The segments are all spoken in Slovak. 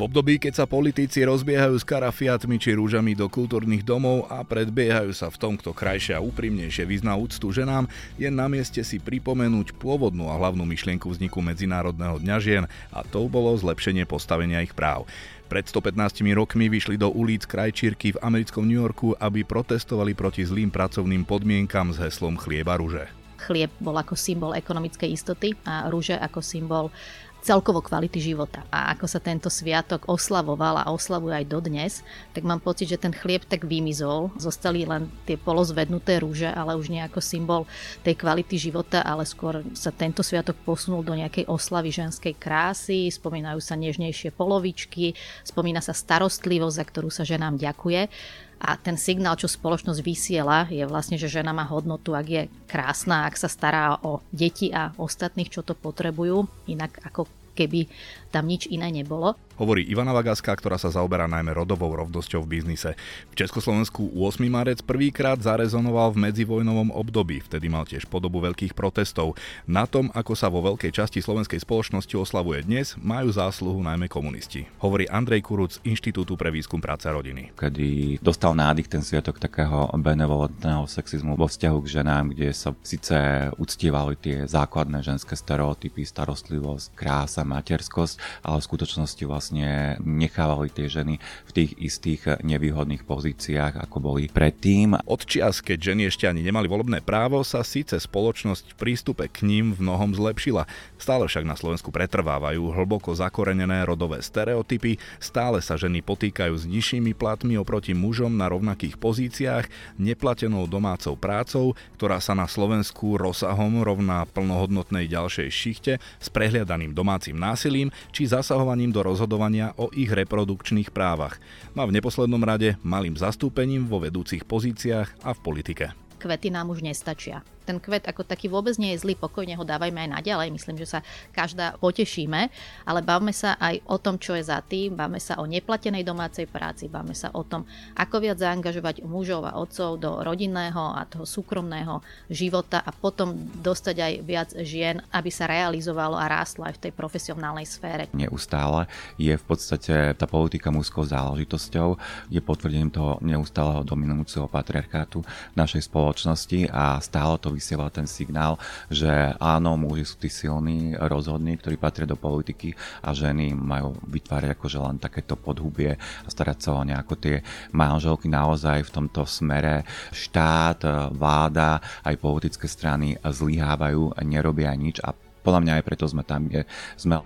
V období, keď sa politici rozbiehajú s karafiatmi či rúžami do kultúrnych domov a predbiehajú sa v tom, kto krajšie a úprimnejšie vyzná úctu ženám, je na mieste si pripomenúť pôvodnú a hlavnú myšlienku vzniku Medzinárodného dňa žien a to bolo zlepšenie postavenia ich práv. Pred 115 rokmi vyšli do ulic krajčírky v americkom New Yorku, aby protestovali proti zlým pracovným podmienkam s heslom chlieba ruže. Chlieb bol ako symbol ekonomickej istoty a rúže ako symbol celkovo kvality života. A ako sa tento sviatok oslavoval a oslavuje aj dodnes, tak mám pocit, že ten chlieb tak vymizol. Zostali len tie polozvednuté rúže, ale už nejako symbol tej kvality života, ale skôr sa tento sviatok posunul do nejakej oslavy ženskej krásy, spomínajú sa nežnejšie polovičky, spomína sa starostlivosť, za ktorú sa ženám ďakuje. A ten signál, čo spoločnosť vysiela, je vlastne, že žena má hodnotu, ak je krásna, ak sa stará o deti a ostatných, čo to potrebujú, inak ako keby tam nič iné nebolo. Hovorí Ivana Vagaska, ktorá sa zaoberá najmä rodovou rovnosťou v biznise. V Československu 8. marec prvýkrát zarezonoval v medzivojnovom období, vtedy mal tiež podobu veľkých protestov. Na tom, ako sa vo veľkej časti slovenskej spoločnosti oslavuje dnes, majú zásluhu najmä komunisti. Hovorí Andrej Kuruc z Inštitútu pre výskum práce a rodiny. Kedy dostal nádych ten sviatok takého benevolentného sexizmu vo vzťahu k ženám, kde sa síce uctievali tie základné ženské stereotypy, starostlivosť, krása, materskosť, ale v skutočnosti vlastne nechávali tie ženy v tých istých nevýhodných pozíciách, ako boli predtým. Od čias, keď ženy ešte ani nemali volebné právo, sa síce spoločnosť v prístupe k ním v mnohom zlepšila. Stále však na Slovensku pretrvávajú hlboko zakorenené rodové stereotypy, stále sa ženy potýkajú s nižšími platmi oproti mužom na rovnakých pozíciách, neplatenou domácou prácou, ktorá sa na Slovensku rozsahom rovná plnohodnotnej ďalšej šichte s prehliadaným domácim násilím či zasahovaním do rozhodovania o ich reprodukčných právach. No a v neposlednom rade malým zastúpením vo vedúcich pozíciách a v politike. Kvety nám už nestačia ten kvet ako taký vôbec nie je zlý, pokojne ho dávajme aj naďalej. Myslím, že sa každá potešíme, ale bavme sa aj o tom, čo je za tým, bavme sa o neplatenej domácej práci, bavme sa o tom, ako viac zaangažovať mužov a otcov do rodinného a toho súkromného života a potom dostať aj viac žien, aby sa realizovalo a rástlo aj v tej profesionálnej sfére. Neustále je v podstate tá politika mužskou záležitosťou, je potvrdením toho neustáleho dominujúceho patriarchátu našej spoločnosti a stále to vysiela ten signál, že áno, muži sú tí silní, rozhodní, ktorí patria do politiky a ženy majú vytvárať akože len takéto podhubie a starať sa o nejako tie manželky naozaj v tomto smere. Štát, vláda, aj politické strany zlyhávajú, nerobia nič a podľa mňa aj preto sme tam, kde sme.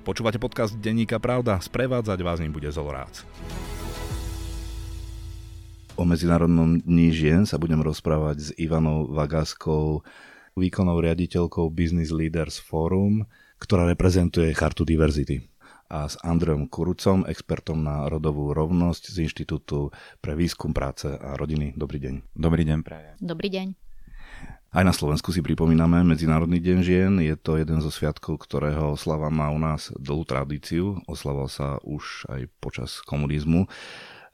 Počúvate podcast Denníka Pravda, sprevádzať vás ním bude Zolorác. O Medzinárodnom dní žien sa budem rozprávať s Ivanou Vagaskou, výkonnou riaditeľkou Business Leaders Forum, ktorá reprezentuje chartu diverzity a s Andreom Kurucom, expertom na rodovú rovnosť z Inštitútu pre výskum práce a rodiny. Dobrý deň. Dobrý deň, prajem. Dobrý deň. Aj na Slovensku si pripomíname Medzinárodný deň žien. Je to jeden zo sviatkov, ktorého slava má u nás dlhú tradíciu. Oslavoval sa už aj počas komunizmu.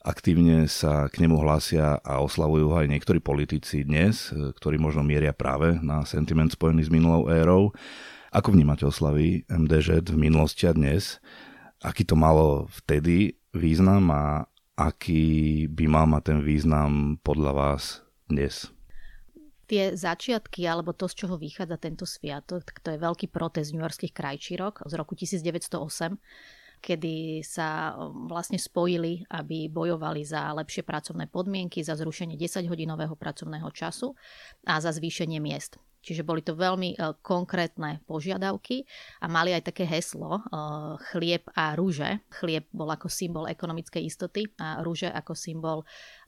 Aktívne sa k nemu hlásia a oslavujú ho aj niektorí politici dnes, ktorí možno mieria práve na sentiment spojený s minulou érou. Ako vnímate oslavy MDŽ v minulosti a dnes? Aký to malo vtedy význam a aký by mal mať ten význam podľa vás dnes? tie začiatky, alebo to, z čoho vychádza tento sviatok, tak to je veľký protest New Yorkských krajčírok z roku 1908, kedy sa um, vlastne spojili, aby bojovali za lepšie pracovné podmienky, za zrušenie 10-hodinového pracovného času a za zvýšenie miest. Čiže boli to veľmi uh, konkrétne požiadavky a mali aj také heslo uh, chlieb a rúže. Chlieb bol ako symbol ekonomickej istoty a rúže ako symbol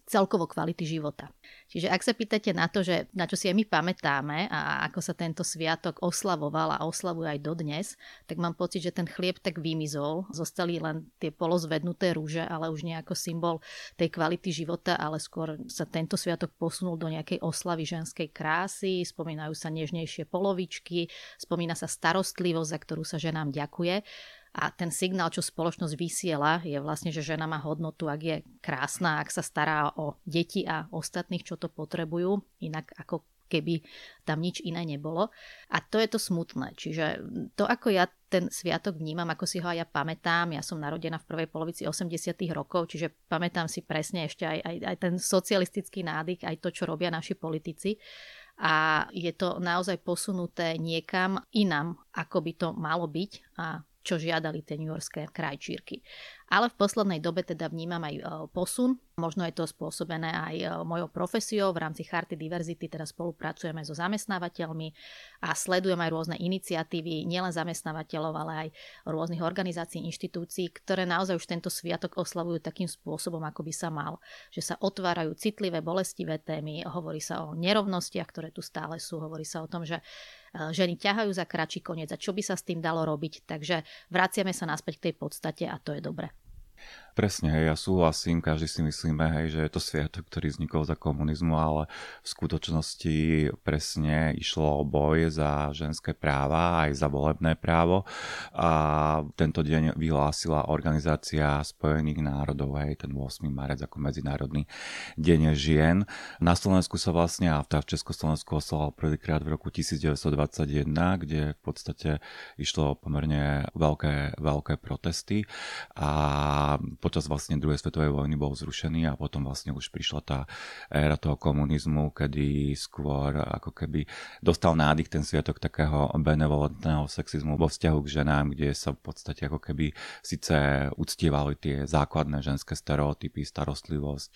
celkovo kvality života. Čiže ak sa pýtate na to, že na čo si aj my pamätáme a ako sa tento sviatok oslavoval a oslavuje aj dodnes, tak mám pocit, že ten chlieb tak vymizol. Zostali len tie polozvednuté rúže, ale už nejako symbol tej kvality života, ale skôr sa tento sviatok posunul do nejakej oslavy ženskej krásy, spomínajú sa nežnejšie polovičky, spomína sa starostlivosť, za ktorú sa ženám ďakuje. A ten signál, čo spoločnosť vysiela, je vlastne, že žena má hodnotu, ak je krásna, ak sa stará o deti a ostatných, čo to potrebujú, inak ako keby tam nič iné nebolo. A to je to smutné. Čiže to, ako ja ten sviatok vnímam, ako si ho aj ja pamätám, ja som narodená v prvej polovici 80 rokov, čiže pamätám si presne ešte aj, aj, aj ten socialistický nádyk, aj to, čo robia naši politici a je to naozaj posunuté niekam inam, ako by to malo byť a čo žiadali tie Yorkské krajčírky. Ale v poslednej dobe teda vnímam aj e, posun. Možno je to spôsobené aj e, mojou profesiou. V rámci Charty diverzity teda spolupracujeme so zamestnávateľmi a sledujem aj rôzne iniciatívy, nielen zamestnávateľov, ale aj rôznych organizácií, inštitúcií, ktoré naozaj už tento sviatok oslavujú takým spôsobom, ako by sa mal. Že sa otvárajú citlivé, bolestivé témy, hovorí sa o nerovnostiach, ktoré tu stále sú, hovorí sa o tom, že e, ženy ťahajú za kračí koniec a čo by sa s tým dalo robiť. Takže vraciame sa naspäť k tej podstate a to je dobre. Presne, ja súhlasím, každý si myslíme, hej, že je to sviatok, ktorý vznikol za komunizmu, ale v skutočnosti presne išlo o boj za ženské práva, aj za volebné právo a tento deň vyhlásila Organizácia spojených národov, hej, ten 8. marec ako Medzinárodný deň žien. Na Slovensku sa vlastne, a v Československu oslal prvýkrát v roku 1921, kde v podstate išlo pomerne veľké, veľké protesty a počas vlastne druhej svetovej vojny bol zrušený a potom vlastne už prišla tá éra toho komunizmu, kedy skôr ako keby dostal nádych ten sviatok takého benevolentného sexizmu vo vzťahu k ženám, kde sa v podstate ako keby síce uctievali tie základné ženské stereotypy, starostlivosť,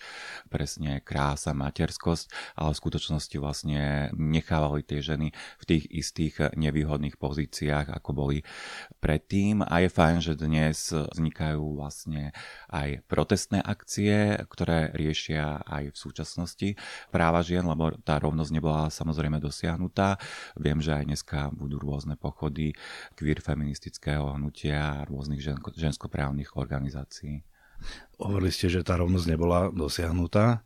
presne krása, materskosť, ale v skutočnosti vlastne nechávali tie ženy v tých istých nevýhodných pozíciách, ako boli predtým. A je fajn, že dnes vznikajú vlastne aj protestné akcie, ktoré riešia aj v súčasnosti práva žien, lebo tá rovnosť nebola samozrejme dosiahnutá. Viem, že aj dneska budú rôzne pochody queer feministického hnutia a rôznych žensko- ženskoprávnych organizácií. Hovorili ste, že tá rovnosť nebola dosiahnutá.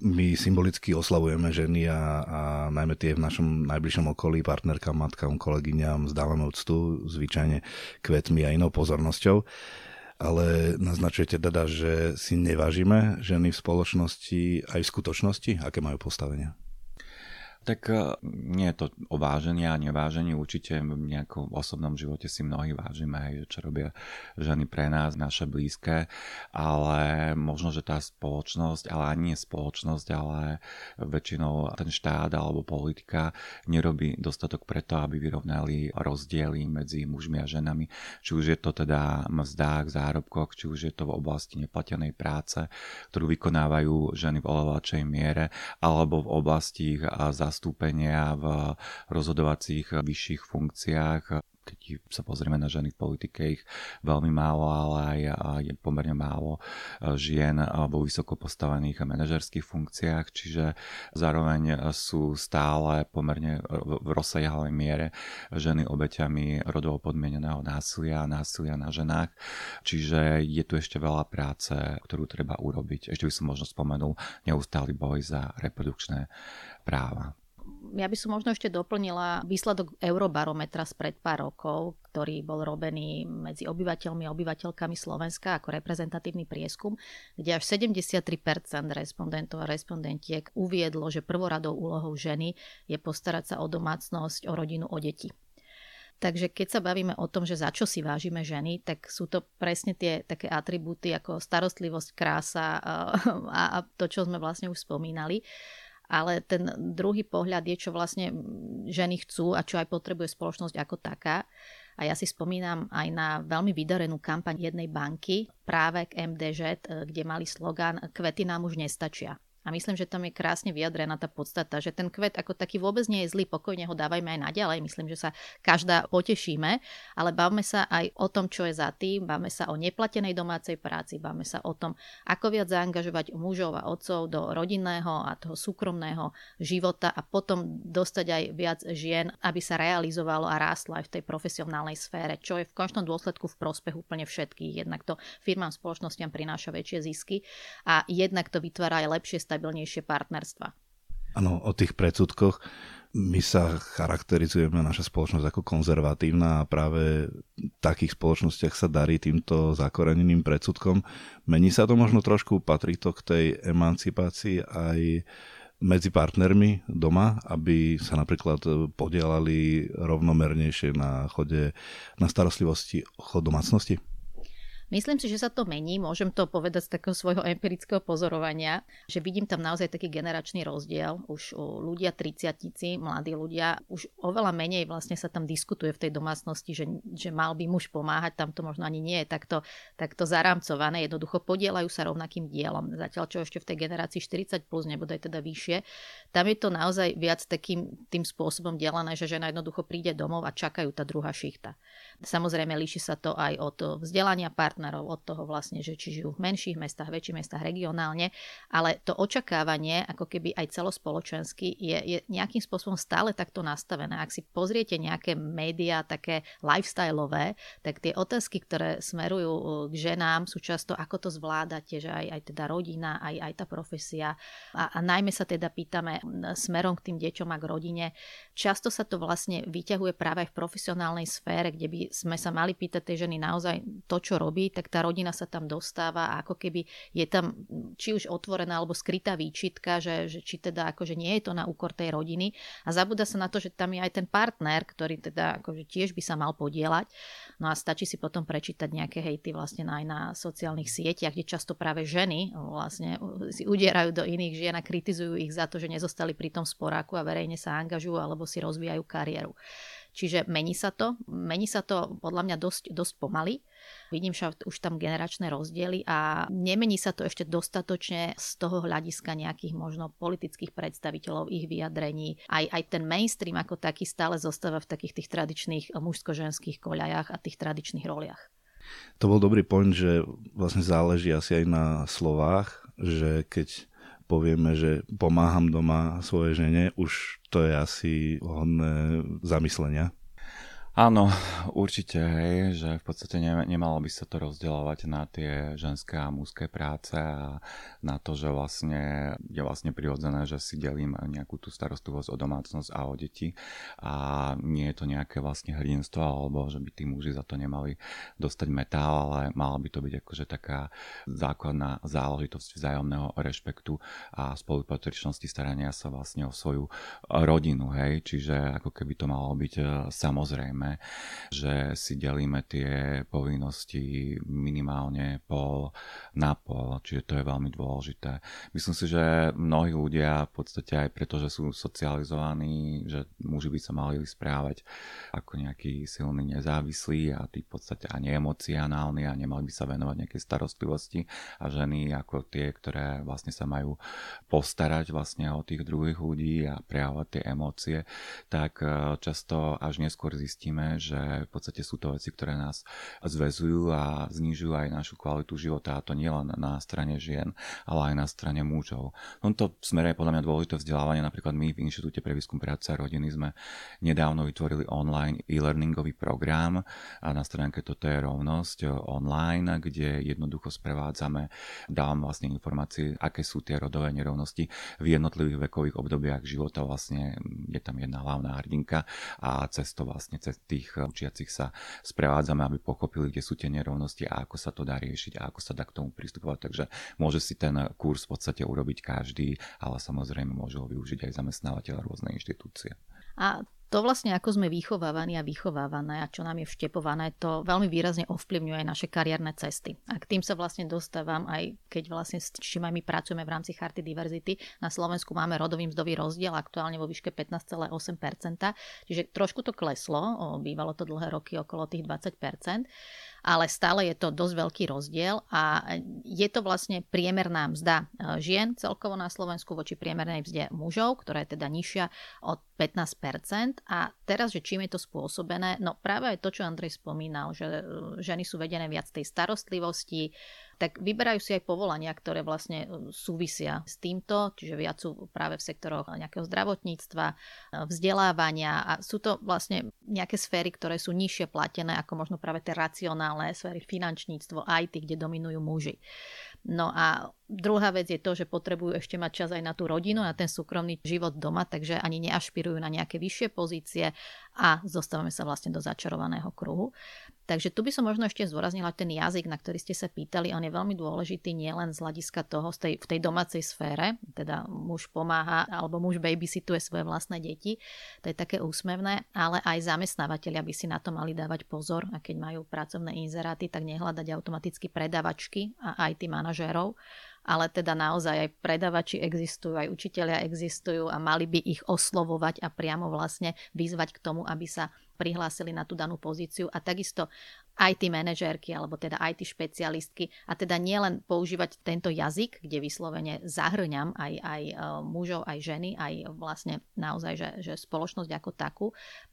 My symbolicky oslavujeme ženy a, a najmä tie v našom najbližšom okolí, partnerkám, matkám, kolegyňam, zdávame úctu, zvyčajne kvetmi a inou pozornosťou ale naznačujete teda, že si nevážime ženy v spoločnosti aj v skutočnosti? Aké majú postavenia? Tak e, nie je to o vážení a nevážení, určite v nejakom osobnom živote si mnohí vážime, hej, čo robia ženy pre nás, naše blízke, ale možno, že tá spoločnosť, ale ani nie spoločnosť, ale väčšinou ten štát alebo politika nerobí dostatok preto, aby vyrovnali rozdiely medzi mužmi a ženami, či už je to teda mzdách, zárobkoch, či už je to v oblasti neplatenej práce, ktorú vykonávajú ženy v oveľačej miere, alebo v oblasti za zastúpenia v rozhodovacích vyšších funkciách keď sa pozrieme na ženy v politike, ich veľmi málo, ale aj je pomerne málo e, žien vo vysoko postavených manažerských funkciách, čiže zároveň sú stále pomerne v rozsajalej miere ženy obeťami rodovo podmieneného násilia a násilia na ženách. Čiže je tu ešte veľa práce, ktorú treba urobiť. Ešte by som možno spomenul neustály boj za reprodukčné práva ja by som možno ešte doplnila výsledok Eurobarometra spred pár rokov, ktorý bol robený medzi obyvateľmi a obyvateľkami Slovenska ako reprezentatívny prieskum, kde až 73% respondentov a respondentiek uviedlo, že prvoradou úlohou ženy je postarať sa o domácnosť, o rodinu, o deti. Takže keď sa bavíme o tom, že za čo si vážime ženy, tak sú to presne tie také atribúty ako starostlivosť, krása a, a to, čo sme vlastne už spomínali ale ten druhý pohľad je, čo vlastne ženy chcú a čo aj potrebuje spoločnosť ako taká. A ja si spomínam aj na veľmi vydarenú kampaň jednej banky práve k MDŽ, e, kde mali slogan Kvety nám už nestačia. A myslím, že tam je krásne vyjadrená tá podstata, že ten kvet ako taký vôbec nie je zlý, pokojne ho dávajme aj naďalej. Myslím, že sa každá potešíme, ale bavme sa aj o tom, čo je za tým, bavme sa o neplatenej domácej práci, bavme sa o tom, ako viac zaangažovať mužov a otcov do rodinného a toho súkromného života a potom dostať aj viac žien, aby sa realizovalo a rástlo aj v tej profesionálnej sfére, čo je v končnom dôsledku v prospech úplne všetkých. Jednak to firmám, spoločnostiam prináša väčšie zisky a jednak to vytvára aj lepšie stabilnejšie partnerstva. Áno, o tých predsudkoch. My sa charakterizujeme, naša spoločnosť ako konzervatívna a práve v takých spoločnostiach sa darí týmto zakoreneným predsudkom. Mení sa to možno trošku, patrí to k tej emancipácii aj medzi partnermi doma, aby sa napríklad podielali rovnomernejšie na chode, na starostlivosti chod domácnosti? Myslím si, že sa to mení. Môžem to povedať z takého svojho empirického pozorovania, že vidím tam naozaj taký generačný rozdiel. Už ľudia 30 mladí ľudia, už oveľa menej vlastne sa tam diskutuje v tej domácnosti, že, že mal by muž pomáhať, tam to možno ani nie je takto, takto zarámcované. Jednoducho podielajú sa rovnakým dielom. Zatiaľ, čo ešte v tej generácii 40 plus, nebude teda vyššie, tam je to naozaj viac takým tým spôsobom delané, že žena jednoducho príde domov a čakajú tá druhá šichta. Samozrejme, líši sa to aj od vzdelania partnera, partnerov od toho vlastne, že či žijú v menších mestách, väčších mestách, regionálne, ale to očakávanie ako keby aj celospoločensky je, je nejakým spôsobom stále takto nastavené. Ak si pozriete nejaké médiá také lifestyleové, tak tie otázky, ktoré smerujú uh, k ženám sú často, ako to zvládate, že aj, aj teda rodina, aj, aj tá profesia a, a najmä sa teda pýtame smerom k tým deťom a k rodine. Často sa to vlastne vyťahuje práve aj v profesionálnej sfére, kde by sme sa mali pýtať tej ženy naozaj to, čo robí, tak tá rodina sa tam dostáva a ako keby je tam či už otvorená alebo skrytá výčitka, že, že či teda akože nie je to na úkor tej rodiny a zabúda sa na to, že tam je aj ten partner, ktorý teda akože tiež by sa mal podielať. No a stačí si potom prečítať nejaké hejty vlastne aj na sociálnych sieťach, kde často práve ženy vlastne si udierajú do iných žien a kritizujú ich za to, že nezostali pri tom sporáku a verejne sa angažujú alebo si rozvíjajú kariéru. Čiže mení sa to. Mení sa to podľa mňa dosť, dosť pomaly. Vidím že už tam generačné rozdiely a nemení sa to ešte dostatočne z toho hľadiska nejakých možno politických predstaviteľov, ich vyjadrení. Aj, aj ten mainstream ako taký stále zostáva v takých tých tradičných mužsko-ženských koľajach a tých tradičných roliach. To bol dobrý point, že vlastne záleží asi aj na slovách, že keď povieme, že pomáham doma svojej žene, už to je asi hodné zamyslenia. Áno, určite, hej, že v podstate ne, nemalo by sa to rozdielovať na tie ženské a mužské práce a na to, že vlastne je vlastne prirodzené, že si delím nejakú tú starostlivosť o domácnosť a o deti. A nie je to nejaké vlastne hrdinstvo alebo že by tí muži za to nemali dostať metál, ale mala by to byť akože taká základná záležitosť vzájomného rešpektu a spolupatričnosti starania sa vlastne o svoju rodinu, hej, čiže ako keby to malo byť samozrejme že si delíme tie povinnosti minimálne pol na pol, čiže to je veľmi dôležité. Myslím si, že mnohí ľudia v podstate aj preto, že sú socializovaní, že muži by sa mali správať ako nejaký silný nezávislý a tí v podstate ani emocionálni a nemali by sa venovať nejakej starostlivosti a ženy ako tie, ktoré vlastne sa majú postarať vlastne o tých druhých ľudí a prejavovať tie emócie, tak eh, často až neskôr zistíme, cítime, že v podstate sú to veci, ktoré nás zväzujú a znižujú aj našu kvalitu života a to nie len na strane žien, ale aj na strane mužov. V tomto smere je podľa mňa dôležité vzdelávanie. Napríklad my v Inštitúte pre výskum práce a rodiny sme nedávno vytvorili online e-learningový program a na stránke toto je rovnosť online, kde jednoducho sprevádzame, dávam vlastne informácie, aké sú tie rodové nerovnosti v jednotlivých vekových obdobiach života. Vlastne je tam jedna hlavná hrdinka a cez to vlastne, cez tých eh, učiacich sa sprevádzame, aby pochopili, kde sú tie nerovnosti a ako sa to dá riešiť a ako sa dá k tomu pristupovať. Takže môže si ten kurz v podstate urobiť každý, ale samozrejme môžu ho využiť aj zamestnávateľ rôzne inštitúcie. A to vlastne, ako sme vychovávaní a vychovávané a čo nám je vštepované, to veľmi výrazne ovplyvňuje aj naše kariérne cesty. A k tým sa vlastne dostávam aj keď vlastne s čím aj my pracujeme v rámci Charty Diverzity. Na Slovensku máme rodový mzdový rozdiel aktuálne vo výške 15,8%, čiže trošku to kleslo, bývalo to dlhé roky okolo tých 20% ale stále je to dosť veľký rozdiel a je to vlastne priemerná mzda e, žien celkovo na Slovensku voči priemernej mzde mužov, ktorá je teda nižšia od 15%. A teraz, že čím je to spôsobené? No práve aj to, čo Andrej spomínal, že e, ženy sú vedené viac tej starostlivosti, tak vyberajú si aj povolania, ktoré vlastne e, súvisia s týmto, čiže viac sú práve v sektoroch nejakého zdravotníctva, e, vzdelávania a sú to vlastne nejaké sféry, ktoré sú nižšie platené ako možno práve tie racionálne sféry finančníctvo, IT, kde dominujú muži. No a Druhá vec je to, že potrebujú ešte mať čas aj na tú rodinu, na ten súkromný život doma, takže ani neašpirujú na nejaké vyššie pozície a zostávame sa vlastne do začarovaného kruhu. Takže tu by som možno ešte zdôraznila ten jazyk, na ktorý ste sa pýtali. On je veľmi dôležitý nielen z hľadiska toho, z tej, v tej domácej sfére, teda muž pomáha alebo muž babysituje svoje vlastné deti, to je také úsmevné, ale aj zamestnávateľia by si na to mali dávať pozor a keď majú pracovné inzeráty, tak nehľadať automaticky predavačky a IT manažérov, ale teda naozaj aj predavači existujú, aj učiteľia existujú a mali by ich oslovovať a priamo vlastne vyzvať k tomu, aby sa prihlásili na tú danú pozíciu a takisto IT manažérky alebo teda IT špecialistky a teda nielen používať tento jazyk, kde vyslovene zahrňam aj, aj e, mužov, aj ženy, aj vlastne naozaj, že, že spoločnosť ako takú,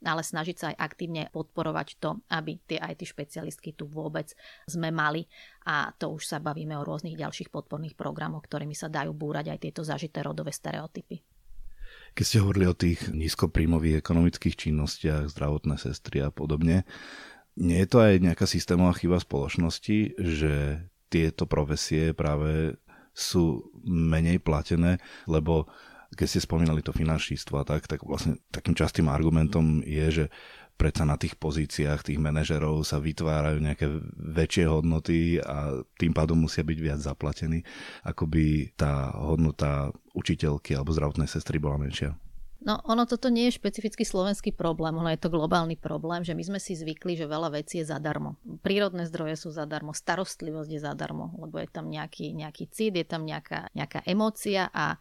ale snažiť sa aj aktívne podporovať to, aby tie IT špecialistky tu vôbec sme mali a to už sa bavíme o rôznych ďalších podporných programoch, ktorými sa dajú búrať aj tieto zažité rodové stereotypy. Keď ste hovorili o tých nízkopríjmových ekonomických činnostiach, zdravotné sestry a podobne, nie je to aj nejaká systémová chyba spoločnosti, že tieto profesie práve sú menej platené, lebo keď ste spomínali to finančníctvo a tak, tak vlastne takým častým argumentom je, že predsa na tých pozíciách tých manažerov sa vytvárajú nejaké väčšie hodnoty a tým pádom musia byť viac zaplatení, ako by tá hodnota učiteľky alebo zdravotnej sestry bola menšia. No ono toto nie je špecifický slovenský problém, ono je to globálny problém, že my sme si zvykli, že veľa vecí je zadarmo. Prírodné zdroje sú zadarmo, starostlivosť je zadarmo, lebo je tam nejaký, nejaký cít, je tam nejaká, nejaká emócia a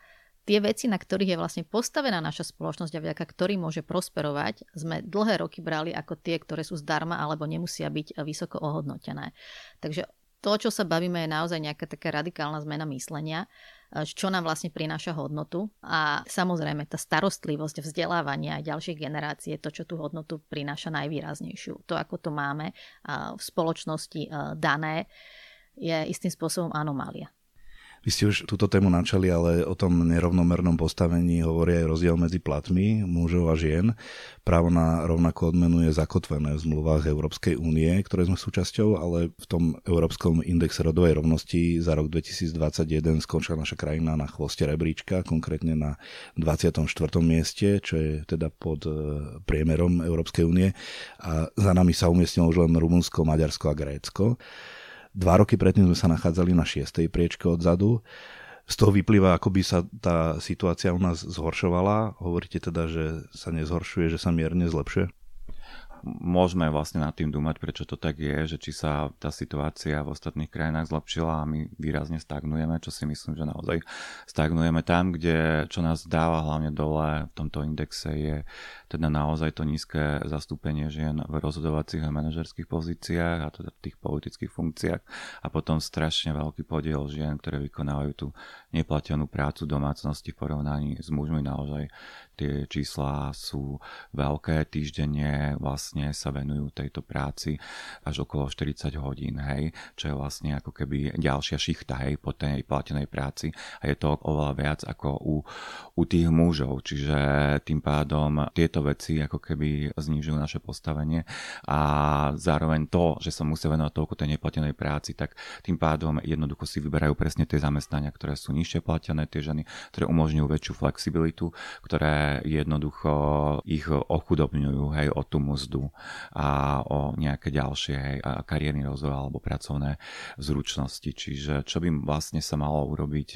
tie veci, na ktorých je vlastne postavená naša spoločnosť a vďaka ktorým môže prosperovať, sme dlhé roky brali ako tie, ktoré sú zdarma alebo nemusia byť vysoko ohodnotené. Takže to, čo sa bavíme, je naozaj nejaká taká radikálna zmena myslenia, čo nám vlastne prináša hodnotu. A samozrejme, tá starostlivosť, vzdelávania aj ďalších generácií je to, čo tú hodnotu prináša najvýraznejšiu. To, ako to máme v spoločnosti dané, je istým spôsobom anomália. Vy ste už túto tému načali, ale o tom nerovnomernom postavení hovorí aj rozdiel medzi platmi mužov a žien. Právo na rovnakú odmenu je zakotvené v zmluvách Európskej únie, ktoré sme súčasťou, ale v tom Európskom indexe rodovej rovnosti za rok 2021 skončila naša krajina na chvoste rebríčka, konkrétne na 24. mieste, čo je teda pod e, priemerom Európskej únie. A za nami sa umiestnilo už len Rumunsko, Maďarsko a Grécko. Dva roky predtým sme sa nachádzali na šiestej priečke odzadu. Z toho vyplýva, ako by sa tá situácia u nás zhoršovala. Hovoríte teda, že sa nezhoršuje, že sa mierne zlepšuje? Môžeme vlastne nad tým dúmať, prečo to tak je, že či sa tá situácia v ostatných krajinách zlepšila a my výrazne stagnujeme, čo si myslím, že naozaj stagnujeme tam, kde čo nás dáva hlavne dole v tomto indexe je teda naozaj to nízke zastúpenie žien v rozhodovacích a manažerských pozíciách a teda v tých politických funkciách a potom strašne veľký podiel žien, ktoré vykonávajú tú neplatenú prácu domácnosti v porovnaní s mužmi. Naozaj tie čísla sú veľké, týždenne vlastne sa venujú tejto práci až okolo 40 hodín, hej, čo je vlastne ako keby ďalšia šichta, hej, po tej platenej práci. A je to oveľa viac ako u, u tých mužov, čiže tým pádom tieto veci ako keby znižujú naše postavenie. A zároveň to, že sa musia venovať toľko tej neplatenej práci, tak tým pádom jednoducho si vyberajú presne tie zamestnania, ktoré sú nižšie platené, tie ženy, ktoré umožňujú väčšiu flexibilitu, ktoré jednoducho ich ochudobňujú hej, o tú mzdu a o nejaké ďalšie hej, kariérny rozvoj alebo pracovné zručnosti. Čiže čo by vlastne sa malo urobiť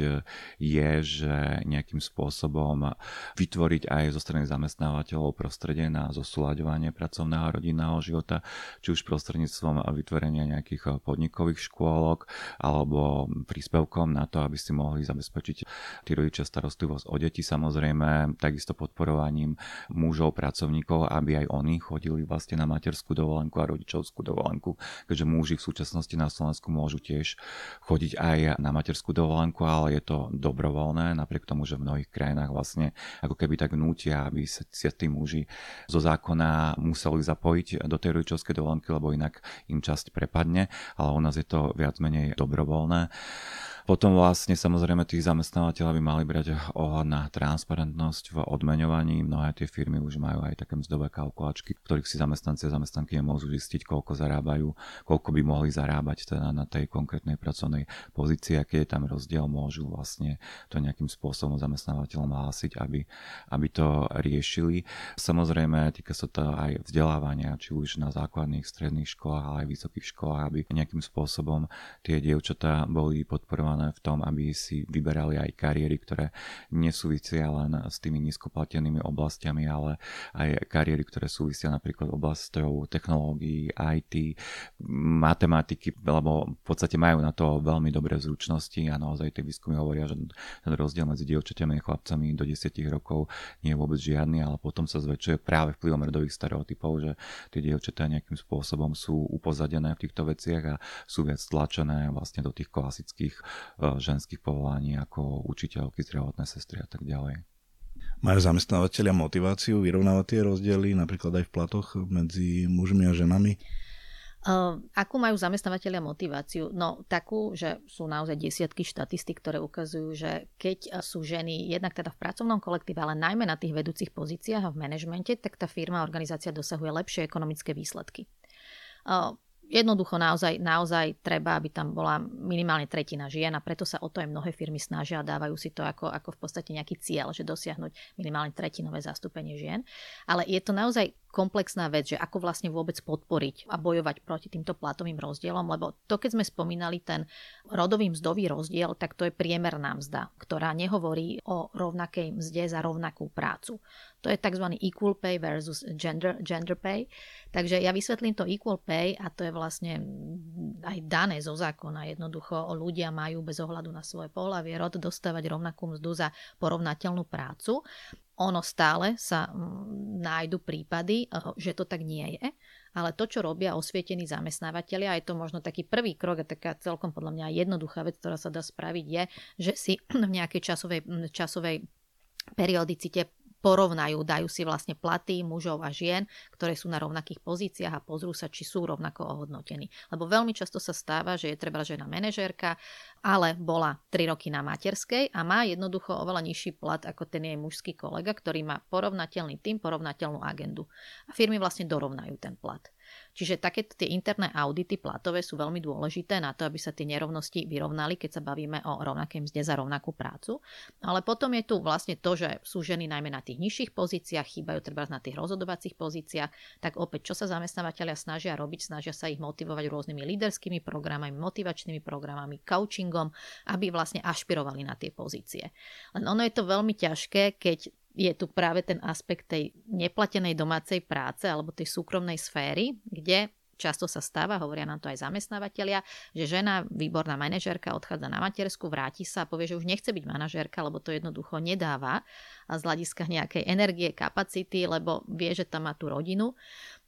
je, že nejakým spôsobom vytvoriť aj zo strany zamestnávateľov prostredie na zosúľaďovanie pracovného a rodinného života, či už prostredníctvom vytvorenia nejakých podnikových škôlok alebo príspevkom na to, aby si mohli zabezpečiť tí rodičia starostlivosť o deti samozrejme, takisto podporovaním mužov, pracovníkov, aby aj oni chodili vlastne na materskú dovolenku a rodičovskú dovolenku, keďže muži v súčasnosti na Slovensku môžu tiež chodiť aj na materskú dovolenku, ale je to dobrovoľné, napriek tomu, že v mnohých krajinách vlastne ako keby tak nútia, aby sa tí muži zo zákona museli zapojiť do tej rodičovskej dovolenky, lebo inak im časť prepadne, ale u nás je to viac menej dobrovoľné. Potom vlastne samozrejme tí zamestnávateľa by mali brať ohľad na transparentnosť v odmeňovaní. Mnohé tie firmy už majú aj také mzdové kalkulačky, v ktorých si zamestnanci a zamestnanky môžu zistiť, koľko zarábajú, koľko by mohli zarábať teda na tej konkrétnej pracovnej pozícii, aký je tam rozdiel, môžu vlastne to nejakým spôsobom zamestnávateľom hlásiť, aby, aby to riešili. Samozrejme, týka sa to aj vzdelávania, či už na základných, stredných školách, ale aj vysokých školách, aby nejakým spôsobom tie dievčatá boli podporované v tom, aby si vyberali aj kariéry, ktoré nesúvisia len s tými nízkoplatenými oblastiami, ale aj kariéry, ktoré súvisia napríklad oblasťou technológií, IT, matematiky, lebo v podstate majú na to veľmi dobré zručnosti a naozaj tie výskumy hovoria, že ten rozdiel medzi dievčatami a chlapcami do 10 rokov nie je vôbec žiadny, ale potom sa zväčšuje práve vplyvom rodových stereotypov, že tie dievčatá nejakým spôsobom sú upozadené v týchto veciach a sú viac tlačené vlastne do tých klasických ženských povolaní ako učiteľky, zdravotné sestry a tak ďalej. Majú zamestnávateľia motiváciu vyrovnávať tie rozdiely napríklad aj v platoch medzi mužmi a ženami? Uh, akú majú zamestnávateľia motiváciu? No takú, že sú naozaj desiatky štatistik, ktoré ukazujú, že keď sú ženy jednak teda v pracovnom kolektíve, ale najmä na tých vedúcich pozíciách a v manažmente, tak tá firma, organizácia dosahuje lepšie ekonomické výsledky. Uh, jednoducho naozaj, naozaj treba, aby tam bola minimálne tretina žien a preto sa o to aj mnohé firmy snažia a dávajú si to ako, ako v podstate nejaký cieľ, že dosiahnuť minimálne tretinové zastúpenie žien. Ale je to naozaj komplexná vec, že ako vlastne vôbec podporiť a bojovať proti týmto platovým rozdielom, lebo to, keď sme spomínali ten rodový mzdový rozdiel, tak to je priemerná mzda, ktorá nehovorí o rovnakej mzde za rovnakú prácu. To je tzv. equal pay versus gender, gender pay. Takže ja vysvetlím to equal pay a to je vlastne aj dané zo zákona. Jednoducho ľudia majú bez ohľadu na svoje pohľavie rod dostávať rovnakú mzdu za porovnateľnú prácu ono stále sa mm, nájdu prípady, eh, že to tak nie je, ale to, čo robia osvietení zamestnávateľia, je to možno taký prvý krok a taká celkom podľa mňa jednoduchá vec, ktorá sa dá spraviť, je, že si v nejakej časovej, časovej periodicite porovnajú, dajú si vlastne platy mužov a žien, ktoré sú na rovnakých pozíciách a pozrú sa, či sú rovnako ohodnotení. Lebo veľmi často sa stáva, že je treba žena manažérka, ale bola 3 roky na materskej a má jednoducho oveľa nižší plat ako ten jej mužský kolega, ktorý má porovnateľný tým, porovnateľnú agendu. A firmy vlastne dorovnajú ten plat. Čiže takéto tie interné audity platové sú veľmi dôležité na to, aby sa tie nerovnosti vyrovnali, keď sa bavíme o rovnakej mzde za rovnakú prácu. Ale potom je tu vlastne to, že sú ženy najmä na tých nižších pozíciách, chýbajú treba na tých rozhodovacích pozíciách, tak opäť čo sa zamestnávateľia snažia robiť, snažia sa ich motivovať rôznymi líderskými programami, motivačnými programami, coachingom, aby vlastne ašpirovali na tie pozície. Len ono je to veľmi ťažké, keď je tu práve ten aspekt tej neplatenej domácej práce alebo tej súkromnej sféry, kde často sa stáva, hovoria nám to aj zamestnávateľia, že žena, výborná manažérka, odchádza na matersku, vráti sa a povie, že už nechce byť manažérka, lebo to jednoducho nedáva a z hľadiska nejakej energie, kapacity, lebo vie, že tam má tú rodinu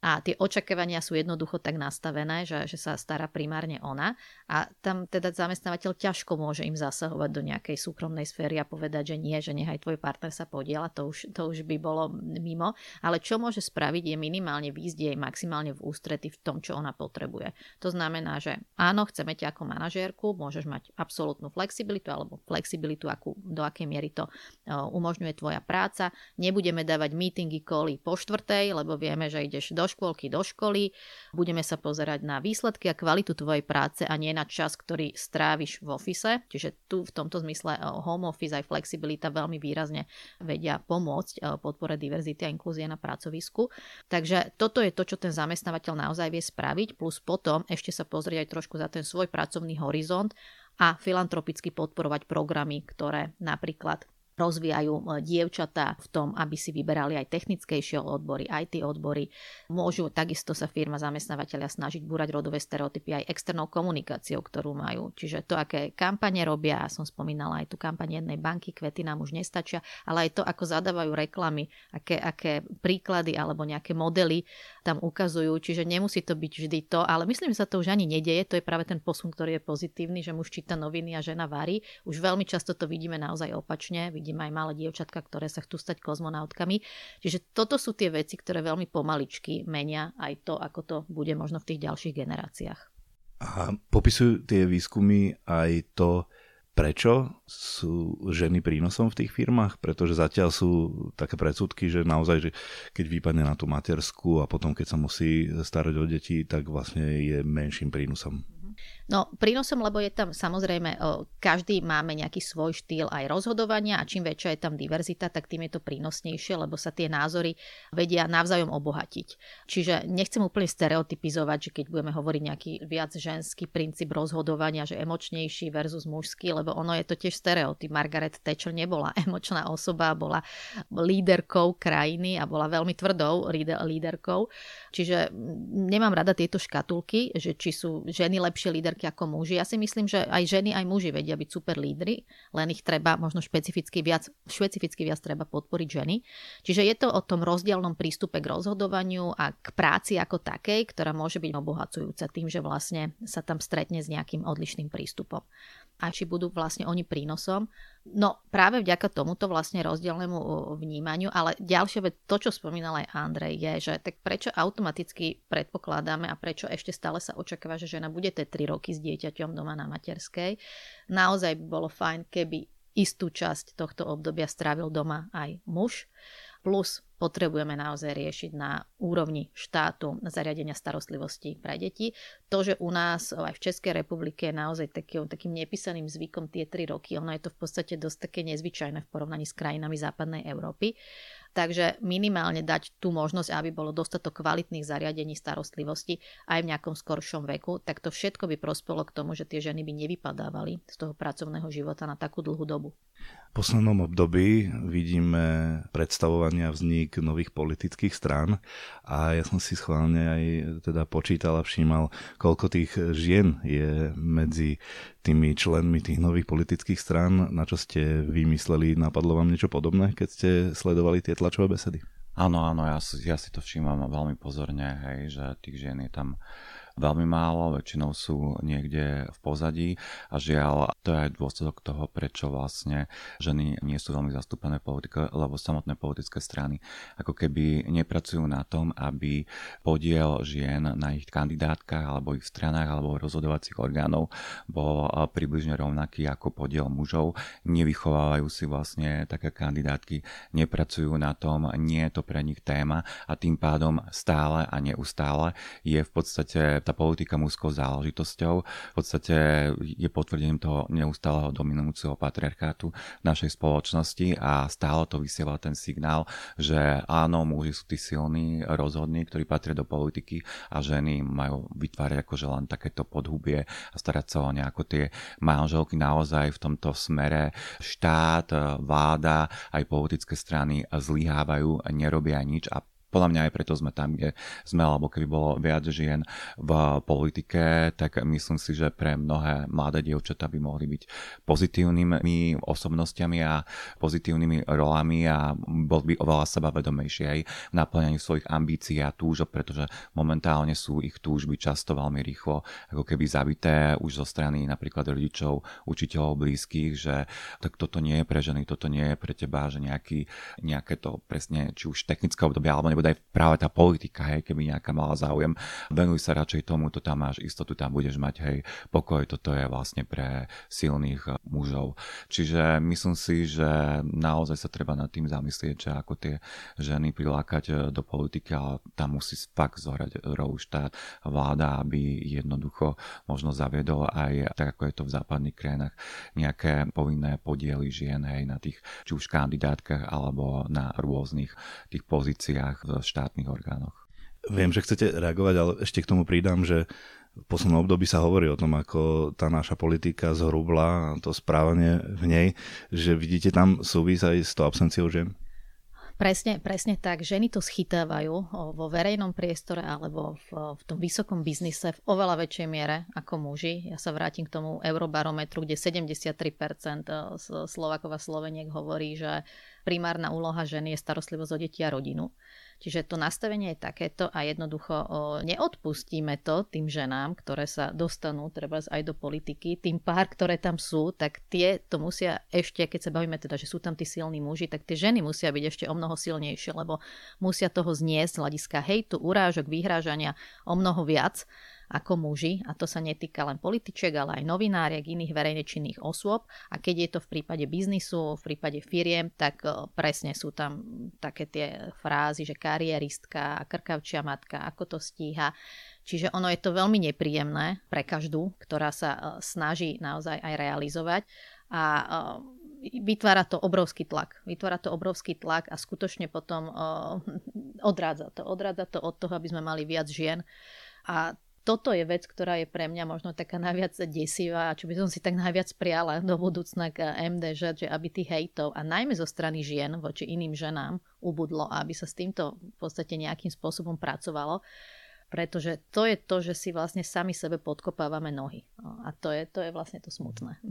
a tie očakávania sú jednoducho tak nastavené, že, že sa stará primárne ona a tam teda zamestnávateľ ťažko môže im zasahovať do nejakej súkromnej sféry a povedať, že nie, že nechaj tvoj partner sa podiela, to už, to už by bolo mimo, ale čo môže spraviť je minimálne výjsť jej maximálne v ústrety v tom, čo ona potrebuje. To znamená, že áno, chceme ťa ako manažérku, môžeš mať absolútnu flexibilitu alebo flexibilitu, akú, do akej miery to umožňuje tvoja práca. Nebudeme dávať meetingy, koly po štvrtej, lebo vieme, že ideš do škôlky do školy, budeme sa pozerať na výsledky a kvalitu tvojej práce a nie na čas, ktorý stráviš v ofise. Čiže tu v tomto zmysle eh, home office aj flexibilita veľmi výrazne vedia pomôcť eh, podpore diverzity a inklúzie na pracovisku. Takže toto je to, čo ten zamestnávateľ naozaj vie spraviť, plus potom ešte sa pozrieť aj trošku za ten svoj pracovný horizont a filantropicky podporovať programy, ktoré napríklad rozvíjajú e, dievčatá v tom, aby si vyberali aj technickejšie odbory, IT odbory. Môžu takisto sa firma zamestnávateľia snažiť búrať rodové stereotypy aj externou komunikáciou, ktorú majú. Čiže to, aké kampane robia, ja som spomínala aj tú kampaň jednej banky, kvety nám už nestačia, ale aj to, ako zadávajú reklamy, aké, aké príklady alebo nejaké modely tam ukazujú. Čiže nemusí to byť vždy to, ale myslím, že sa to už ani nedeje. To je práve ten posun, ktorý je pozitívny, že muž číta noviny a žena varí. Už veľmi často to vidíme naozaj opačne vidím aj malé dievčatka, ktoré sa chcú stať kozmonautkami. Čiže toto sú tie veci, ktoré veľmi pomaličky menia aj to, ako to bude možno v tých ďalších generáciách. A popisujú tie výskumy aj to, prečo sú ženy prínosom v tých firmách, pretože zatiaľ sú také predsudky, že naozaj, že keď vypadne na tú materskú a potom keď sa musí starať o deti, tak vlastne je menším prínosom. No prínosom, lebo je tam samozrejme, každý máme nejaký svoj štýl aj rozhodovania a čím väčšia je tam diverzita, tak tým je to prínosnejšie, lebo sa tie názory vedia navzájom obohatiť. Čiže nechcem úplne stereotypizovať, že keď budeme hovoriť nejaký viac ženský princíp rozhodovania, že emočnejší versus mužský, lebo ono je to tiež stereotyp. Margaret Thatcher nebola emočná osoba, bola líderkou krajiny a bola veľmi tvrdou líderkou. Čiže nemám rada tieto škatulky, že či sú ženy lepšie líder líderky ako muži. Ja si myslím, že aj ženy, aj muži vedia byť super lídry, len ich treba možno špecificky viac, špecificky viac treba podporiť ženy. Čiže je to o tom rozdielnom prístupe k rozhodovaniu a k práci ako takej, ktorá môže byť obohacujúca tým, že vlastne sa tam stretne s nejakým odlišným prístupom a či budú vlastne oni prínosom. No práve vďaka tomuto vlastne rozdielnemu vnímaniu, ale ďalšia vec, to čo spomínal aj Andrej, je, že tak prečo automaticky predpokladáme a prečo ešte stále sa očakáva, že žena bude tie 3 roky s dieťaťom doma na materskej. Naozaj by bolo fajn, keby istú časť tohto obdobia strávil doma aj muž. Plus potrebujeme naozaj riešiť na úrovni štátu zariadenia starostlivosti pre deti. To, že u nás aj v Českej republike je naozaj taký, takým nepísaným zvykom tie tri roky, ono je to v podstate dosť také nezvyčajné v porovnaní s krajinami západnej Európy. Takže minimálne dať tú možnosť, aby bolo dostatok kvalitných zariadení starostlivosti aj v nejakom skoršom veku, tak to všetko by prospelo k tomu, že tie ženy by nevypadávali z toho pracovného života na takú dlhú dobu. V poslednom období vidíme predstavovania vznik nových politických strán a ja som si schválne aj teda počítal a všímal, koľko tých žien je medzi tými členmi tých nových politických strán, na čo ste vymysleli, napadlo vám niečo podobné, keď ste sledovali tie tlačové besedy? Áno, áno, ja, ja si to všímam veľmi pozorne, hej, že tých žien je tam veľmi málo, väčšinou sú niekde v pozadí a žiaľ, to je aj dôsledok toho, prečo vlastne ženy nie sú veľmi zastúpené v politike, lebo samotné politické strany ako keby nepracujú na tom, aby podiel žien na ich kandidátkach alebo ich stranách alebo rozhodovacích orgánov bol približne rovnaký ako podiel mužov. Nevychovávajú si vlastne také kandidátky, nepracujú na tom, nie je to pre nich téma a tým pádom stále a neustále je v podstate tá politika mužskou záležitosťou. V podstate je potvrdením toho neustáleho dominujúceho patriarchátu našej spoločnosti a stále to vysiela ten signál, že áno, muži sú tí silní, rozhodní, ktorí patria do politiky a ženy majú vytvárať akože len takéto podhubie a starať sa o nejako tie manželky naozaj v tomto smere štát, vláda, aj politické strany zlyhávajú, nerobia nič a podľa mňa aj preto sme tam, kde sme, alebo keby bolo viac žien v politike, tak myslím si, že pre mnohé mladé dievčatá by mohli byť pozitívnymi osobnostiami a pozitívnymi rolami a bol by oveľa sebavedomejšie aj v naplňaní svojich ambícií a túžob, pretože momentálne sú ich túžby často veľmi rýchlo ako keby zabité už zo strany napríklad rodičov, učiteľov blízkych, že tak toto nie je pre ženy, toto nie je pre teba, že nejaký, nejaké to presne, či už technické obdobie, alebo nebude aj práve tá politika, hej, keby nejaká mala záujem, venuj sa radšej tomu, to tam máš istotu, tam budeš mať, hej, pokoj, toto je vlastne pre silných eh, mužov. Čiže myslím si, že naozaj sa treba nad tým zamyslieť, že ako tie ženy prilákať eh, do politiky, ale tam musí fakt zohrať rolu štát, vláda, aby jednoducho možno zaviedol aj, tak ako je to v západných krajinách, nejaké povinné podiely žien hej, na tých či už kandidátkach alebo na rôznych tých pozíciách v štátnych orgánoch. Viem, že chcete reagovať, ale ešte k tomu pridám, že v poslednom období sa hovorí o tom, ako tá naša politika zhrubla, to správanie v nej, že vidíte tam súvis aj s tou absenciou žien? Presne, presne tak. Ženy to schytávajú vo verejnom priestore alebo v, v tom vysokom biznise v oveľa väčšej miere ako muži. Ja sa vrátim k tomu eurobarometru, kde 73% Slovakova Sloveniek hovorí, že primárna úloha ženy je starostlivosť o deti a rodinu. Čiže to nastavenie je takéto a jednoducho neodpustíme to tým ženám, ktoré sa dostanú treba aj do politiky, tým pár, ktoré tam sú, tak tie to musia ešte, keď sa bavíme teda, že sú tam tí silní muži, tak tie ženy musia byť ešte o mnoho silnejšie, lebo musia toho zniesť z hľadiska hejtu, urážok, vyhrážania o mnoho viac ako muži a to sa netýka len političiek, ale aj novináriek, iných verejne činných osôb a keď je to v prípade biznisu, v prípade firiem, tak e, presne sú tam také tie frázy, že kariéristka, krkavčia matka, ako to stíha. Čiže ono je to veľmi nepríjemné pre každú, ktorá sa e, snaží naozaj aj realizovať a vytvára to obrovský tlak. Vytvára to obrovský tlak a skutočne potom odrádza to. Odrádza to od toho, aby sme mali viac žien. A toto je vec, ktorá je pre mňa možno taká najviac desivá, čo by som si tak najviac priala do budúcna k MDŽ, že aby tých hejtov a najmä zo strany žien voči iným ženám ubudlo aby sa s týmto v podstate nejakým spôsobom pracovalo pretože to je to, že si vlastne sami sebe podkopávame nohy. No, a to je, to je vlastne to smutné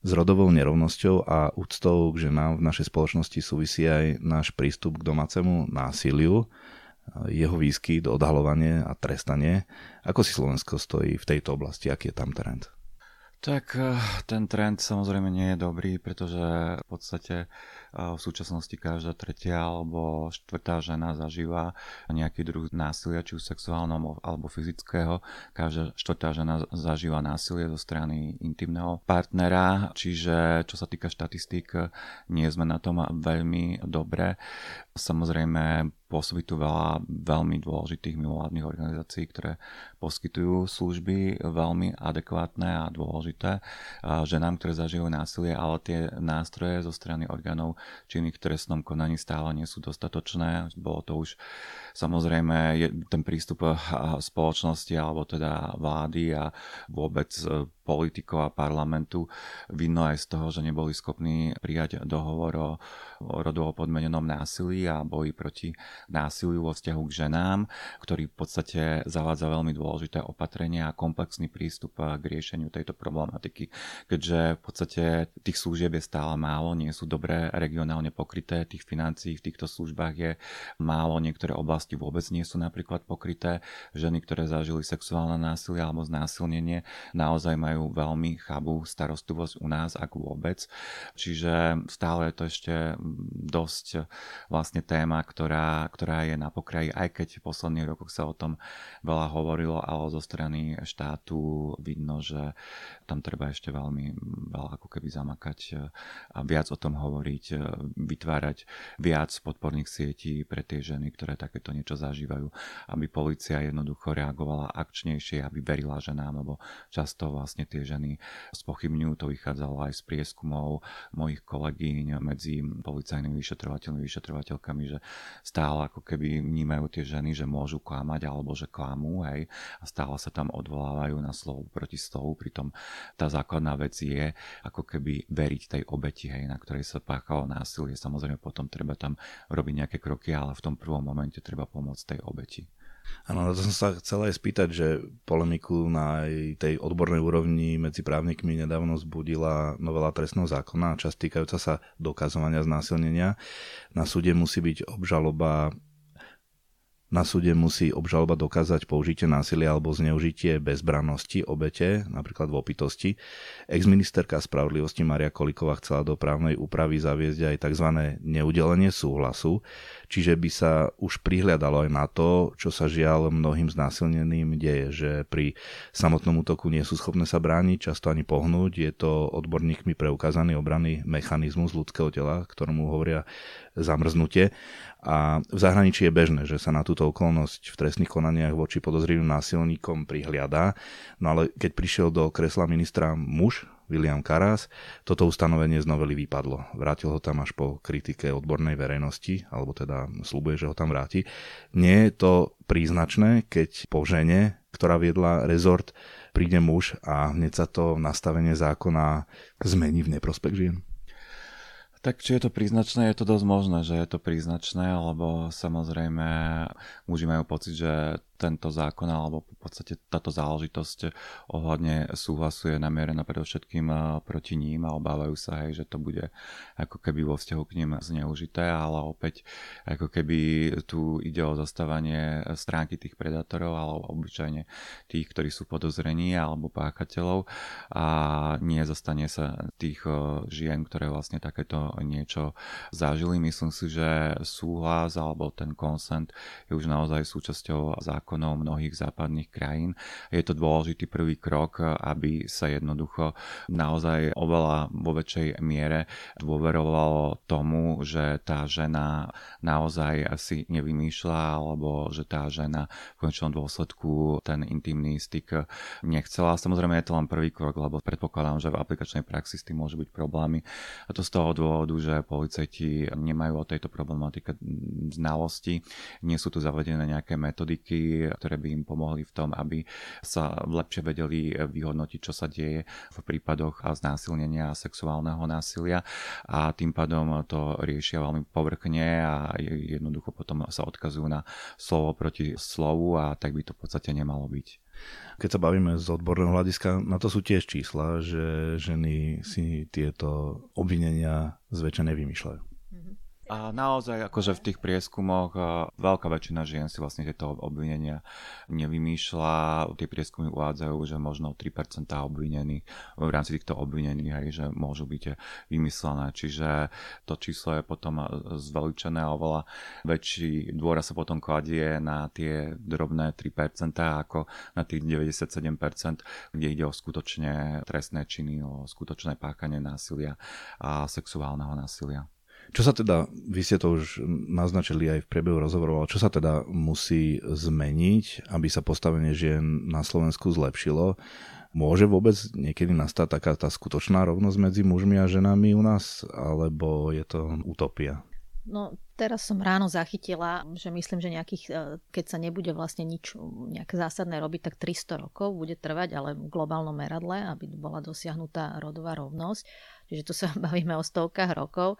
s rodovou nerovnosťou a úctou k ženám v našej spoločnosti súvisí aj náš prístup k domácemu násiliu, jeho výskyt, odhalovanie a trestanie. Ako si Slovensko stojí v tejto oblasti? Aký je tam trend? Tak eh, ten trend samozrejme nie je dobrý, pretože v podstate v súčasnosti každá tretia alebo štvrtá žena zažíva nejaký druh násilia, či už sexuálneho alebo fyzického. Každá štvrtá žena zažíva násilie zo strany intimného partnera, čiže čo sa týka štatistík, nie sme na tom veľmi dobre. Samozrejme, pôsobí tu veľa veľmi dôležitých mimovládnych organizácií, ktoré poskytujú služby veľmi adekvátne a dôležité ženám, ktoré zažívajú násilie, ale tie nástroje zo strany orgánov činných v trestnom konaní stále nie sú dostatočné. Bolo to už samozrejme ten prístup eh, spoločnosti alebo teda vlády a vôbec eh, politikov a parlamentu vidno aj z toho, že neboli schopní prijať dohovor o rodovo podmenenom násilí a boji proti násiliu vo vzťahu k ženám, ktorý v podstate zavádza veľmi dôležité opatrenia a komplexný prístup eh, k riešeniu tejto problematiky. Keďže v podstate tých služieb je stále málo, nie sú dobre regionálne pokryté, tých financií v týchto službách je málo, niektoré oblasti vôbec nie sú napríklad pokryté. Ženy, ktoré zažili sexuálne násilie alebo znásilnenie, naozaj majú veľmi chabú starostlivosť u nás, ako vôbec. Čiže stále je to ešte dosť vlastne téma, ktorá, ktorá je na pokraji, aj keď v posledných rokoch sa o tom veľa hovorilo, ale zo strany štátu vidno, že tam treba ešte veľmi veľa ako keby zamakať a viac o tom hovoriť, vytvárať viac podporných sietí pre tie ženy, ktoré takéto niečo zažívajú, aby policia jednoducho reagovala akčnejšie, aby verila ženám, lebo často vlastne tie ženy spochybňujú. To vychádzalo aj z prieskumov mojich kolegyň medzi policajnými vyšetrovateľmi, vyšetrovateľkami, že stále ako keby vnímajú tie ženy, že môžu klamať alebo že klamú, hej, a stále sa tam odvolávajú na slovo proti slovu, pritom tá základná vec je ako keby veriť tej obeti, hej, na ktorej sa páchalo násilie. Samozrejme potom treba tam robiť nejaké kroky, ale v tom prvom momente treba pomôcť tej obeti. Áno, to som sa chcel aj spýtať, že polemiku na tej odbornej úrovni medzi právnikmi nedávno zbudila novela trestného zákona, časť týkajúca sa dokazovania znásilnenia. Na súde musí byť obžaloba na súde musí obžaloba dokázať použitie násilia alebo zneužitie bezbrannosti obete, napríklad v opitosti. Exministerka spravodlivosti Maria Koliková chcela do právnej úpravy zaviesť aj tzv. neudelenie súhlasu, čiže by sa už prihľadalo aj na to, čo sa žiaľ mnohým znásilneným deje, že pri samotnom útoku nie sú schopné sa brániť, často ani pohnúť. Je to odborníkmi preukázaný obranný mechanizmus ľudského tela, ktorému hovoria zamrznutie. A v zahraničí je bežné, že sa na túto okolnosť v trestných konaniach voči podozrivým násilníkom prihliadá. No ale keď prišiel do kresla ministra muž, William Karas, toto ustanovenie z novely vypadlo. Vrátil ho tam až po kritike odbornej verejnosti, alebo teda slubuje, že ho tam vráti. Nie je to príznačné, keď po žene, ktorá viedla rezort, príde muž a hneď sa to nastavenie zákona zmení v neprospech žien? Tak či je to príznačné, je to dosť možné, že je to príznačné, lebo samozrejme muži majú pocit, že tento zákon alebo v podstate táto záležitosť ohľadne súhlasu je namierená predovšetkým eh, proti ním a obávajú sa, hej, že to bude ako keby vo vzťahu k ním zneužité, ale opäť ako keby tu ide o zastávanie stránky tých predátorov alebo obyčajne tých, ktorí sú podozrení alebo páchateľov a nie zastane sa tých eh, žien, ktoré vlastne takéto niečo zažili. Myslím si, že súhlas alebo ten konsent je už naozaj súčasťou zákona zákonov mnohých západných krajín. Je to dôležitý prvý krok, aby sa jednoducho naozaj oveľa vo väčšej miere dôverovalo tomu, že tá žena naozaj asi nevymýšľa alebo že tá žena v konečnom dôsledku ten intimný styk nechcela. Samozrejme je to len prvý krok, lebo predpokladám, že v aplikačnej praxi s tým môžu byť problémy. A to z toho dôvodu, že policajti nemajú o tejto problematike znalosti, nie sú tu zavedené nejaké metodiky, ktoré by im pomohli v tom, aby sa lepšie vedeli vyhodnotiť, čo sa deje v prípadoch znásilnenia a sexuálneho násilia a tým pádom to riešia veľmi povrchne a jednoducho potom sa odkazujú na slovo proti slovu a tak by to v podstate nemalo byť. Keď sa bavíme z odborného hľadiska, na to sú tiež čísla, že ženy si tieto obvinenia zväčša nevymýšľajú. A naozaj akože v tých prieskumoch veľká väčšina žien si vlastne tieto obvinenia nevymýšľa. Tie prieskumy uvádzajú, že možno 3% obvinených v rámci týchto obvinení aj, že môžu byť vymyslené. Čiže to číslo je potom zveličené a oveľa väčší dôraz sa potom kladie na tie drobné 3% ako na tých 97%, kde ide o skutočne trestné činy, o skutočné pákanie násilia a sexuálneho násilia. Čo sa teda, vy ste to už naznačili aj v priebehu rozhovorov, ale čo sa teda musí zmeniť, aby sa postavenie žien na Slovensku zlepšilo? Môže vôbec niekedy nastať taká tá skutočná rovnosť medzi mužmi a ženami u nás, alebo je to utopia? No teraz som ráno zachytila, že myslím, že nejakých, e, keď sa nebude vlastne nič nejaké zásadné robiť, tak 300 rokov bude trvať, ale v globálnom meradle, aby bola dosiahnutá rodová rovnosť. Čiže tu sa bavíme o stovkách rokov.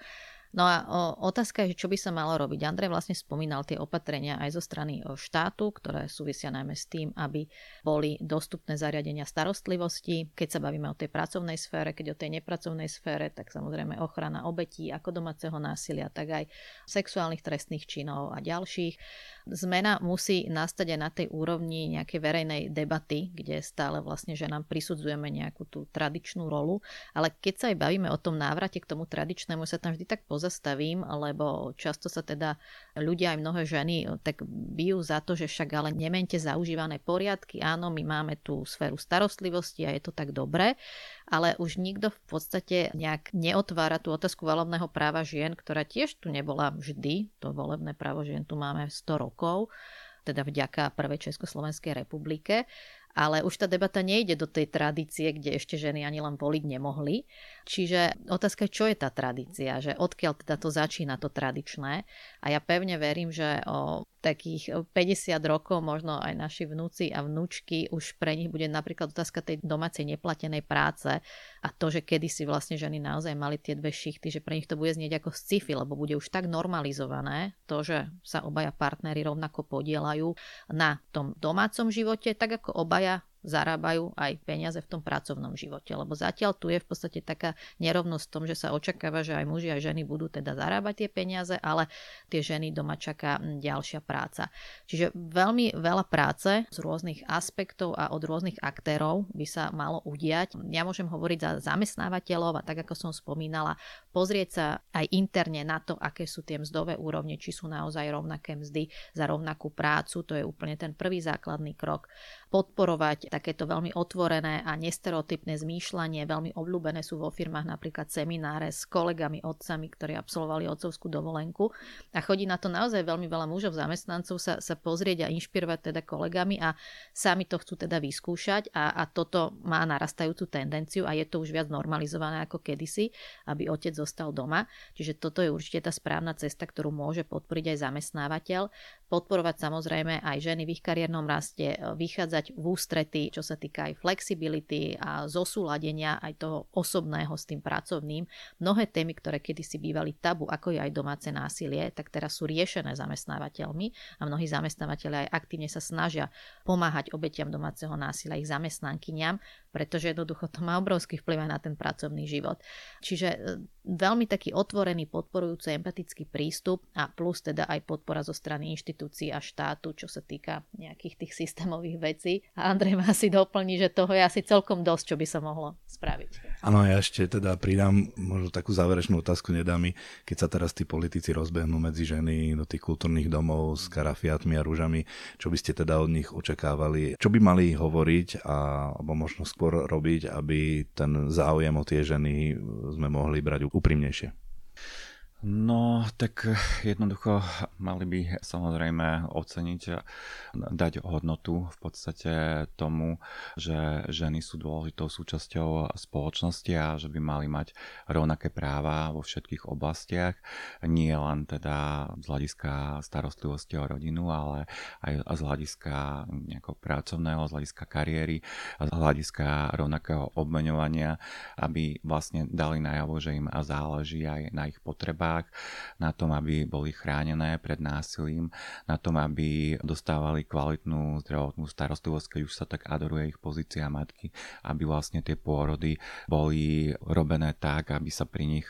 No a o, otázka je, čo by sa malo robiť. Andrej vlastne spomínal tie opatrenia aj zo strany štátu, ktoré súvisia najmä s tým, aby boli dostupné zariadenia starostlivosti. Keď sa bavíme o tej pracovnej sfére, keď o tej nepracovnej sfére, tak samozrejme ochrana obetí ako domáceho násilia, tak aj sexuálnych trestných činov a ďalších. Zmena musí nastať aj na tej úrovni nejakej verejnej debaty, kde stále vlastne, že nám prisudzujeme nejakú tú tradičnú rolu, ale keď sa aj bavíme o tom návrate k tomu tradičnému, sa tam vždy tak pozrieme, pozastavím, lebo často sa teda ľudia aj mnohé ženy eh, tak bijú za to, že však ale nemente zaužívané poriadky. Áno, my máme tú sféru starostlivosti a je to tak dobré, ale už nikto v podstate nejak neotvára tú otázku volebného práva žien, ktorá tiež tu nebola vždy. To volebné právo žien tu máme 100 rokov teda vďaka Prvej Československej republike ale už tá debata nejde do tej tradície, kde ešte ženy ani len voliť nemohli. Čiže otázka je, čo je tá tradícia, že odkiaľ teda to začína to tradičné. A ja pevne verím, že o takých 50 rokov možno aj naši vnúci a vnúčky už pre nich bude napríklad otázka tej domácej neplatenej práce a to, že kedysi vlastne ženy naozaj mali tie dve šichty, že pre nich to bude znieť ako sci-fi, lebo bude už tak normalizované to, že sa obaja partnery rovnako podielajú na tom domácom živote, tak ako obaja zarábajú aj peniaze v tom pracovnom živote. Lebo zatiaľ tu je v podstate taká nerovnosť v tom, že sa očakáva, že aj muži aj ženy budú teda zarábať tie peniaze, ale tie ženy doma čaká ďalšia práca. Čiže veľmi veľa práce z rôznych aspektov a od rôznych aktérov by sa malo udiať. Ja môžem hovoriť za zamestnávateľov a tak ako som spomínala, pozrieť sa aj interne na to, aké sú tie mzdové úrovne, či sú naozaj rovnaké mzdy za rovnakú prácu. To je úplne ten prvý základný krok. Podporovať takéto veľmi otvorené a nestereotypné zmýšľanie. Veľmi obľúbené sú vo firmách napríklad semináre s kolegami, otcami, ktorí absolvovali otcovskú dovolenku. A chodí na to naozaj veľmi veľa mužov, zamestnancov sa, sa pozrieť a inšpirovať teda kolegami a sami to chcú teda vyskúšať a, a toto má narastajúcu tendenciu a je to už viac normalizované ako kedysi, aby otec zostal doma. Čiže toto je určite tá správna cesta, ktorú môže podporiť aj zamestnávateľ. Podporovať samozrejme aj ženy v ich kariérnom raste, vychádzať v ústrety čo sa týka aj flexibility a zosúladenia aj toho osobného s tým pracovným. Mnohé témy, ktoré kedysi bývali tabu, ako je aj domáce násilie, tak teraz sú riešené zamestnávateľmi a mnohí zamestnávateľi aj aktívne sa snažia pomáhať obetiam domáceho násilia ich zamestnankyňam, pretože jednoducho to má obrovský vplyv aj na ten pracovný život. Čiže e, veľmi taký otvorený, podporujúci, empatický prístup a plus teda aj podpora zo strany inštitúcií a štátu, čo sa týka nejakých tých systémových vecí. A Andrej má asi doplní, že toho je asi celkom dosť, čo by sa mohlo spraviť. Áno, ja ešte teda pridám možno takú záverečnú otázku, nedá mi, keď sa teraz tí politici rozbehnú medzi ženy do tých kultúrnych domov s karafiatmi a rúžami, čo by ste teda od nich očakávali, čo by mali hovoriť a, alebo možno skôr robiť, aby ten záujem o tie ženy sme mohli brať úprimnejšie? No, tak jednoducho mali by samozrejme oceniť, dať hodnotu v podstate tomu, že ženy sú dôležitou súčasťou spoločnosti a že by mali mať rovnaké práva vo všetkých oblastiach, nie len teda z hľadiska starostlivosti o rodinu, ale aj z hľadiska nejakého pracovného, z hľadiska kariéry, z hľadiska rovnakého obmeňovania, aby vlastne dali najavo, že im záleží aj na ich potrebách školách, na tom, aby boli chránené pred násilím, na tom, aby dostávali kvalitnú zdravotnú starostlivosť, keď už sa tak adoruje ich pozícia matky, aby vlastne tie pôrody boli robené tak, aby sa pri nich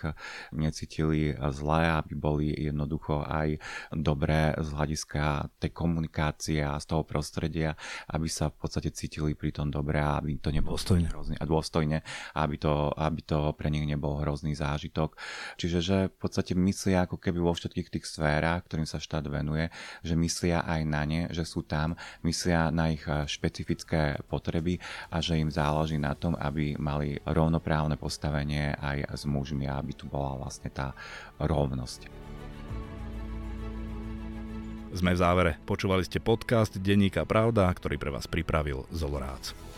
necítili zle, aby boli jednoducho aj dobré z hľadiska tej komunikácie a z toho prostredia, aby sa v podstate cítili pri tom dobre a aby to nebolo dôstojne. hrozný a dôstojne, aby to, aby to pre nich nebol hrozný zážitok. Čiže že v podstate podstate myslia ako keby vo všetkých tých sférach, ktorým sa štát venuje, že myslia aj na ne, že sú tam, myslia na ich eh, špecifické potreby a že im záleží na tom, aby mali rovnoprávne postavenie aj s mužmi a aby tu bola vlastne tá rovnosť. Sme v závere. Počúvali ste podcast Denníka Pravda, ktorý pre vás pripravil Zolorác.